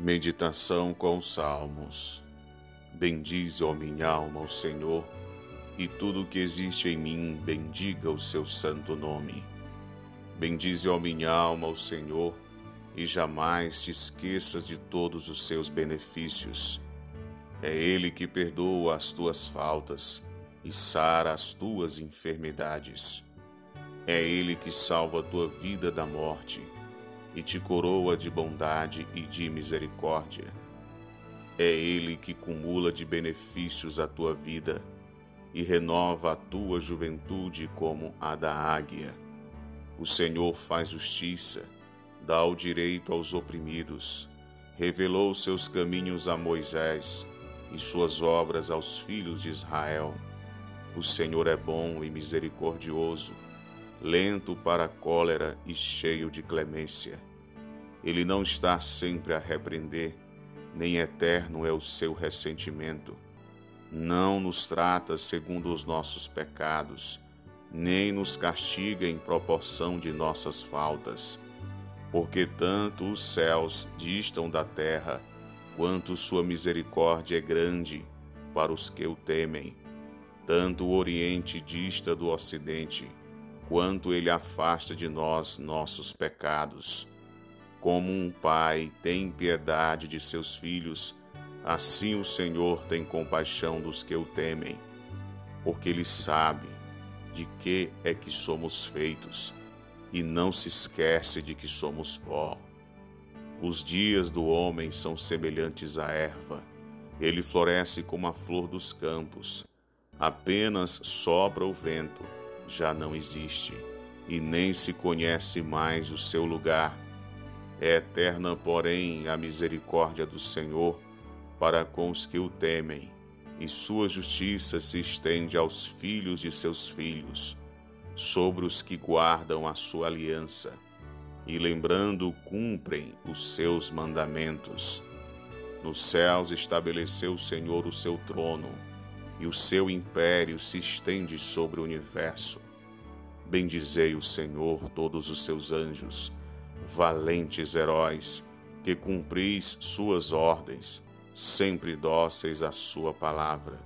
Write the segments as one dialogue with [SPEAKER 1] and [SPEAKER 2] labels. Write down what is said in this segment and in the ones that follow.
[SPEAKER 1] Meditação com Salmos. Bendize, ó minha alma, o Senhor, e tudo o que existe em mim, bendiga o seu santo nome. Bendize, ó minha alma, o Senhor, e jamais te esqueças de todos os seus benefícios. É Ele que perdoa as tuas faltas e sara as tuas enfermidades. É Ele que salva a tua vida da morte e te coroa de bondade e de misericórdia. É Ele que cumula de benefícios a tua vida e renova a tua juventude como a da águia. O Senhor faz justiça, dá o direito aos oprimidos, revelou seus caminhos a Moisés e suas obras aos filhos de Israel. O Senhor é bom e misericordioso, lento para a cólera e cheio de clemência ele não está sempre a repreender, nem eterno é o seu ressentimento. Não nos trata segundo os nossos pecados, nem nos castiga em proporção de nossas faltas. Porque tanto os céus distam da terra, quanto sua misericórdia é grande para os que o temem. Tanto o Oriente dista do Ocidente, quanto ele afasta de nós nossos pecados. Como um pai tem piedade de seus filhos, assim o Senhor tem compaixão dos que o temem, porque ele sabe de que é que somos feitos e não se esquece de que somos pó. Os dias do homem são semelhantes à erva, ele floresce como a flor dos campos. Apenas sopra o vento, já não existe, e nem se conhece mais o seu lugar é eterna, porém, a misericórdia do Senhor para com os que o temem, e sua justiça se estende aos filhos de seus filhos, sobre os que guardam a sua aliança, e lembrando cumprem os seus mandamentos. Nos céus estabeleceu o Senhor o seu trono, e o seu império se estende sobre o universo. Bendizei o Senhor todos os seus anjos, valentes heróis, que cumpris suas ordens, sempre dóceis à sua palavra.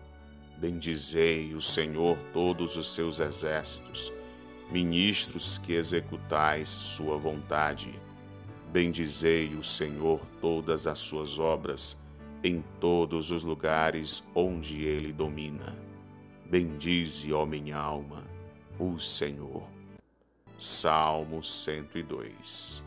[SPEAKER 1] Bendizei o Senhor todos os seus exércitos, ministros que executais sua vontade. Bendizei o Senhor todas as suas obras, em todos os lugares onde ele domina. Bendize, ó minha alma, o Senhor. Salmo 102